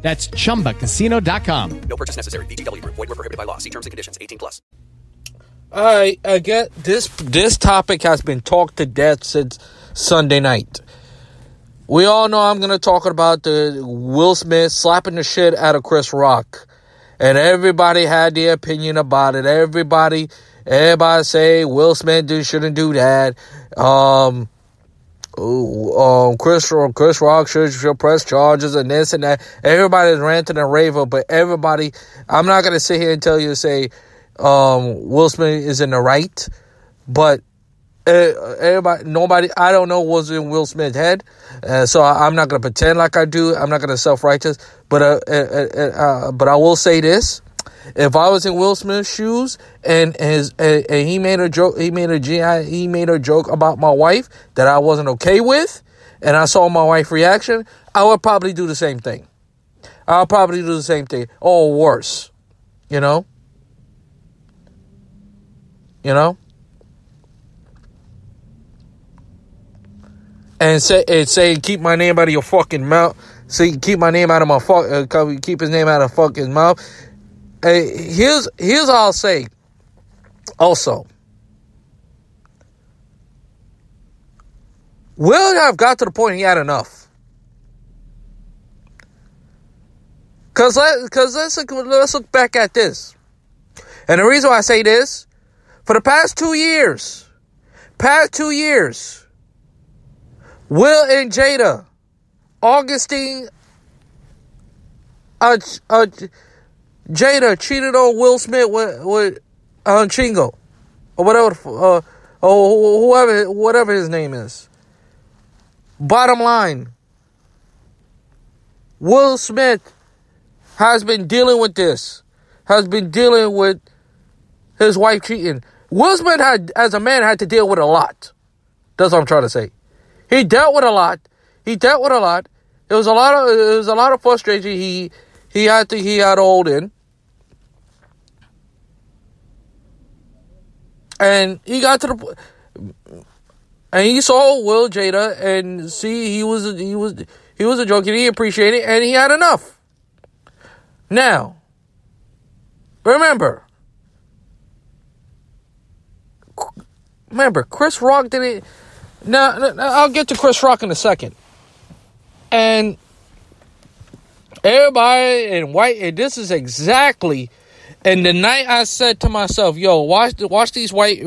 That's chumbacasino.com. No purchase necessary. VGW Group. Void were prohibited by law. See terms and conditions. 18 plus. I I get this this topic has been talked to death since Sunday night. We all know I'm gonna talk about the Will Smith slapping the shit out of Chris Rock. And everybody had their opinion about it. Everybody everybody say Will Smith do, shouldn't do that. Um um, Chris Chris Rock should, should press charges and this and that. Everybody's ranting and raving, but everybody, I'm not gonna sit here and tell you to say um, Will Smith is in the right, but uh, everybody, nobody, I don't know what's in Will Smith's head, uh, so I, am not gonna pretend like I do. I'm not gonna self righteous, but uh, uh, uh, uh, but I will say this: if I was in Will Smith's shoes and his and, and he made a joke, he made a GI, he made a joke about my wife that I wasn't okay with, and I saw my wife's reaction, I would probably do the same thing. I'll probably do the same thing, or worse. You know. You know. And say and say keep my name out of your fucking mouth. Say keep my name out of my fuck. Uh, keep his name out of fucking mouth Here's here's all I'll say. Also, Will have got to the point he had enough. Cause let, cause let's look, let's look back at this, and the reason why I say this, for the past two years, past two years, Will and Jada, Augustine, uh, uh, Jada cheated on Will Smith with with uh, Chingo or whatever, uh, or whoever, whatever his name is. Bottom line, Will Smith has been dealing with this, has been dealing with his wife cheating. Will Smith had, as a man, had to deal with a lot. That's what I'm trying to say. He dealt with a lot. He dealt with a lot. It was a lot of it was a lot of frustration he he had to he had to hold in. And he got to the and he saw Will Jada and see he was he was he was a joke and he appreciated it and he had enough. Now, remember, remember Chris Rock did it. Now, now I'll get to Chris Rock in a second, and everybody in white. And this is exactly and the night I said to myself, "Yo, watch watch these white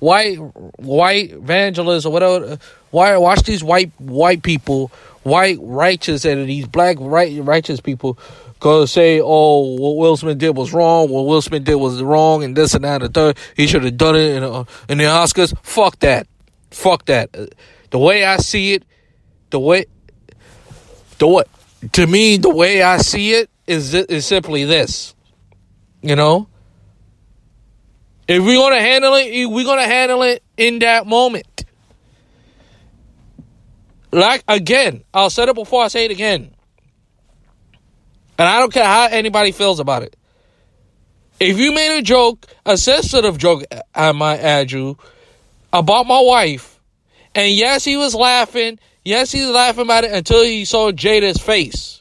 white white evangelists or whatever. Why watch these white white people, white righteous and these black right righteous people." Go say, oh, what Will Smith did was wrong. What Will Smith did was wrong, and this and that, and the third. He should have done it in, uh, in the Oscars. Fuck that. Fuck that. The way I see it, the way, the what, to me, the way I see it is is simply this. You know? If we're gonna handle it, we're gonna handle it in that moment. Like again, I'll say it before I say it again. And I don't care how anybody feels about it. If you made a joke, a sensitive joke, I might add you, about my wife, and yes, he was laughing. Yes, he was laughing about it until he saw Jada's face.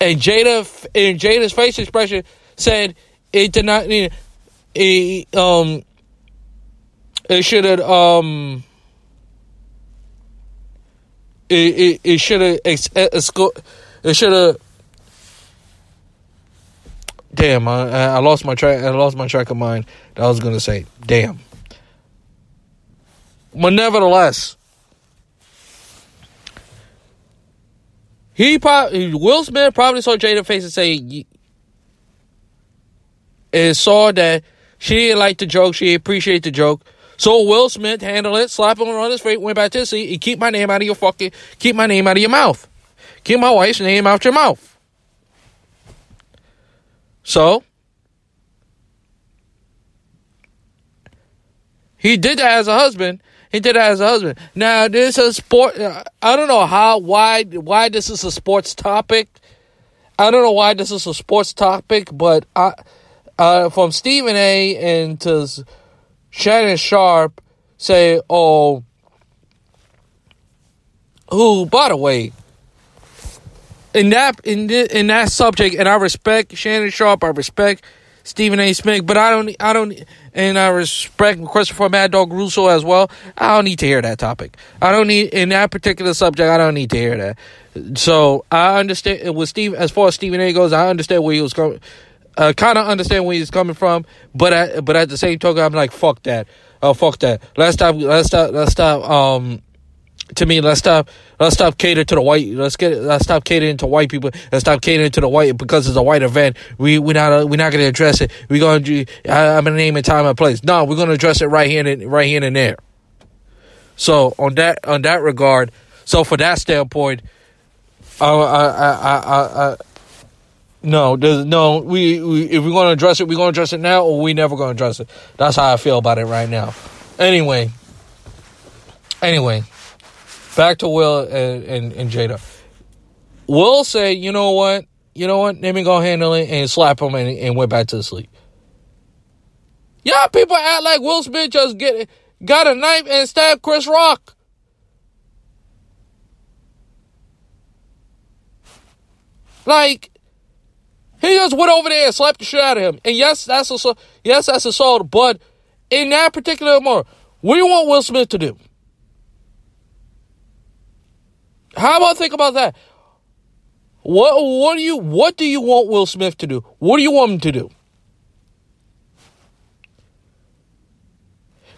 And Jada, in Jada's face expression said it did not. It, um, it should have. Um, it it, should have. It should have. Damn, I, I lost my track. I lost my track of mind. I was gonna say, damn. But nevertheless, He probably Will Smith probably saw Jada face and say, and saw that she didn't like the joke, she appreciated the joke. So Will Smith handled it, slapped him on his face, went back to the seat, and keep my name out of your fucking, keep my name out of your mouth. Keep my wife's name out of your mouth. So, He did that as a husband. He did that as a husband. Now this is a sport. I don't know how why why this is a sports topic. I don't know why this is a sports topic, but I, uh, from Stephen A. and to Shannon Sharpe say, oh, who, by the way, in that in in that subject, and I respect Shannon Sharpe. I respect Stephen A. Smith, but I don't, I don't, and I respect Christopher Mad Dog Russo as well. I don't need to hear that topic. I don't need in that particular subject. I don't need to hear that. So I understand with Steve as far as Stephen A. goes. I understand where he was coming. Uh, kind of understand where he's coming from, but at, but at the same token, I'm like, fuck that. Oh, fuck that. Let's stop. Let's stop. Let's stop. Um, to me, let's stop. Let's stop catering to the white. Let's get. Let's stop catering to white people. Let's stop catering to the white because it's a white event. We we not we're not going to address it. We're going to. I'm going to name it time and place. No, we're going to address it right here and right here and there. So on that on that regard, so for that standpoint, I I I I. I no, no. We, we if we're to address it, we're to address it now, or we never to address it. That's how I feel about it right now. Anyway, anyway, back to Will and, and, and Jada. Will say, you know what? You know what? Let me go handle it and slap him and, and went back to sleep. Yeah, people act like Will Smith just get got a knife and stabbed Chris Rock. Like, he just went over there and slapped the shit out of him. And yes, that's assault. Yes, that's assault. But in that particular moment, what do you want Will Smith to do? How about think about that? What what do you what do you want Will Smith to do? What do you want him to do?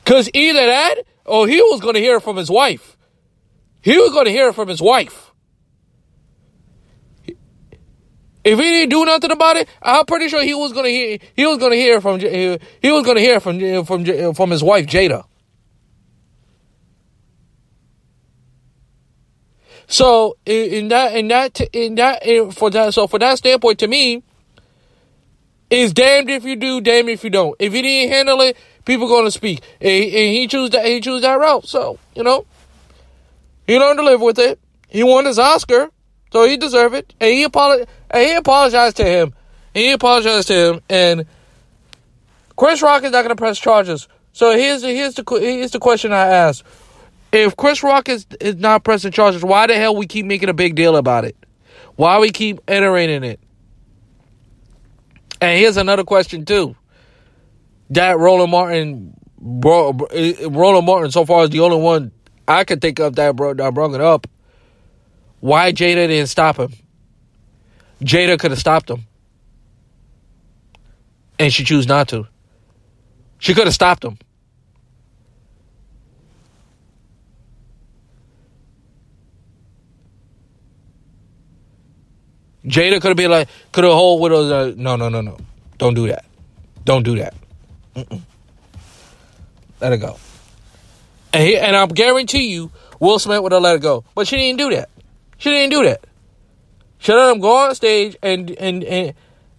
Cause either that or he was gonna hear from his wife. He was gonna hear from his wife. If he didn't do nothing about it, I'm pretty sure he was gonna hear. He was gonna hear from. He was gonna hear from from from his wife Jada. So in that in that in that for that so for that standpoint to me, it's damned if you do, damned if you don't. If he didn't handle it, people gonna speak, and, and he choose that he choose that route. So you know, he learned to live with it. He won his Oscar, so he deserved it, and he apologized. And he apologized to him. And he apologized to him, and Chris Rock is not going to press charges. So here's the here's the here's the question I ask: If Chris Rock is is not pressing charges, why the hell we keep making a big deal about it? Why we keep iterating it? And here's another question too. That Roland Martin, bro, Roland Martin, so far is the only one I could think of that brought that brought it up. Why Jada didn't stop him? Jada could have stopped him. And she chose not to. She could have stopped him. Jada could have been like, could have hold with us. No, no, no, no. Don't do that. Don't do that. Mm-mm. Let it go. And, he, and I'm guarantee you, Will Smith would have let it go. But she didn't do that. She didn't do that. She let him go on stage and and and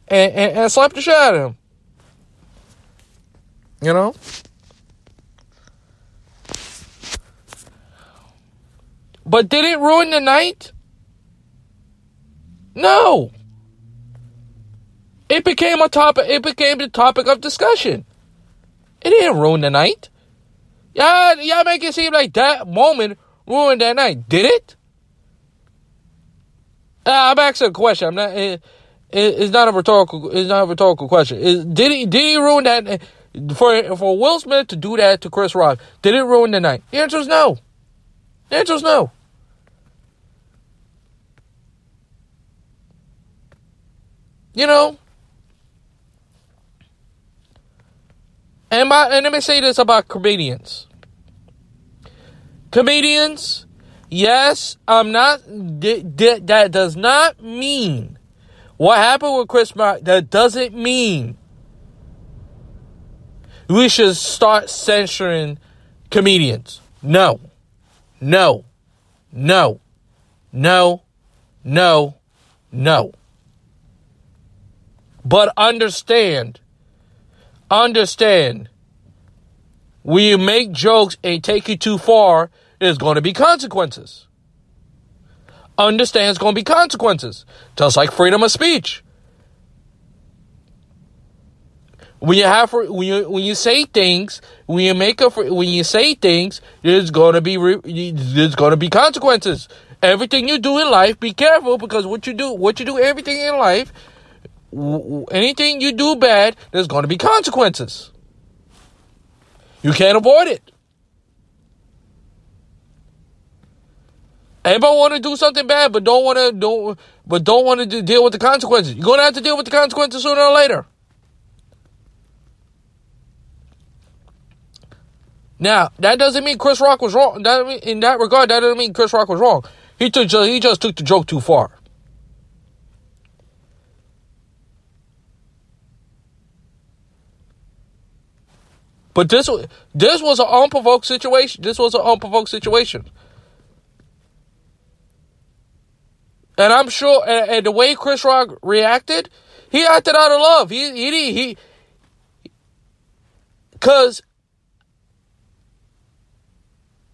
and, and, and slap the shit out of him. You know? But did it ruin the night? No. It became a topic it became the topic of discussion. It didn't ruin the night. Y'all, y'all make it seem like that moment ruined that night. Did it? Uh, I'm asking a question. I'm not. It, it, it's not a rhetorical. It's not a rhetorical question. Did he did he ruin that eh, for for Will Smith to do that to Chris Rock? Did it ruin the night? The answer is no. The answer is no. You know. And, my, and let me say this about comedians. Comedians Yes, I'm not. that does not mean what happened with Chris Rock. That doesn't mean we should start censoring comedians. No, no, no, no, no, no. But understand, understand when you make jokes and take it too far, there's going to be consequences. Understand it's going to be consequences. Just like freedom of speech. When you have when you when you say things, when you make a when you say things, there's going to be there's going to be consequences. Everything you do in life, be careful because what you do, what you do, everything in life, anything you do bad, there's going to be consequences. You can't avoid it. Everybody want to do something bad, but don't want to don't but don't want to deal with the consequences. You're gonna have to deal with the consequences sooner or later. Now that doesn't mean Chris Rock was wrong. That in that regard, that doesn't mean Chris Rock was wrong. He took he just took the joke too far. But this this was an unprovoked situation. This was an unprovoked situation. And I'm sure, and, and, the way Chris Rock reacted, he acted out of love. He he he, because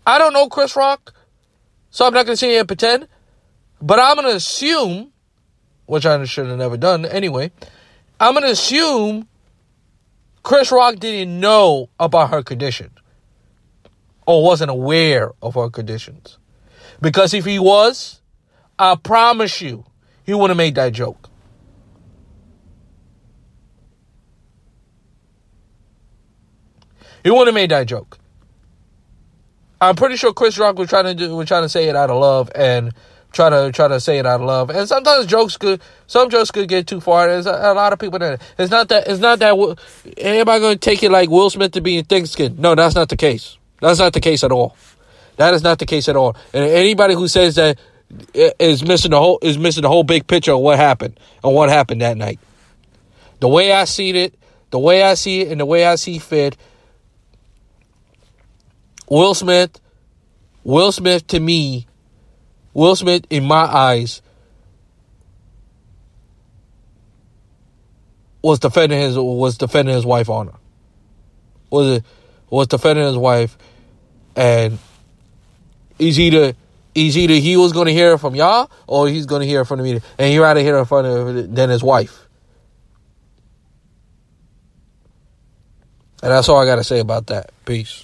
I don't know Chris Rock, so I'm not gonna sit here and pretend. But I'm gonna assume, which I should have never done anyway. I'm gonna assume Chris Rock didn't know about her condition or wasn't aware of her conditions. Because if he was, I promise you, he would have made that joke. He wouldn't have made that joke. I'm pretty sure Chris Rock was trying to do was trying to say it out of love and try to try to say it out of love. And sometimes jokes could some jokes could get too far. There's a, a lot of people that it's not that it's not that everybody going to take it like Will Smith to be in thick skin. No, that's not the case. That's not the case at all. That is not the case at all. And anybody who says that is missing the whole is missing the whole big picture of what happened and what happened that night. The way I see it, the way I see it, and the way I see fit. Will Smith, Will Smith to me Will Smith, in my eyes, was defending his was defending his wife honor. Was it was defending his wife, and he's either he's either he was going to hear it from y'all or he's going to hear it from the media, and he rather hear it from the, than his wife. And that's all I got to say about that. Peace.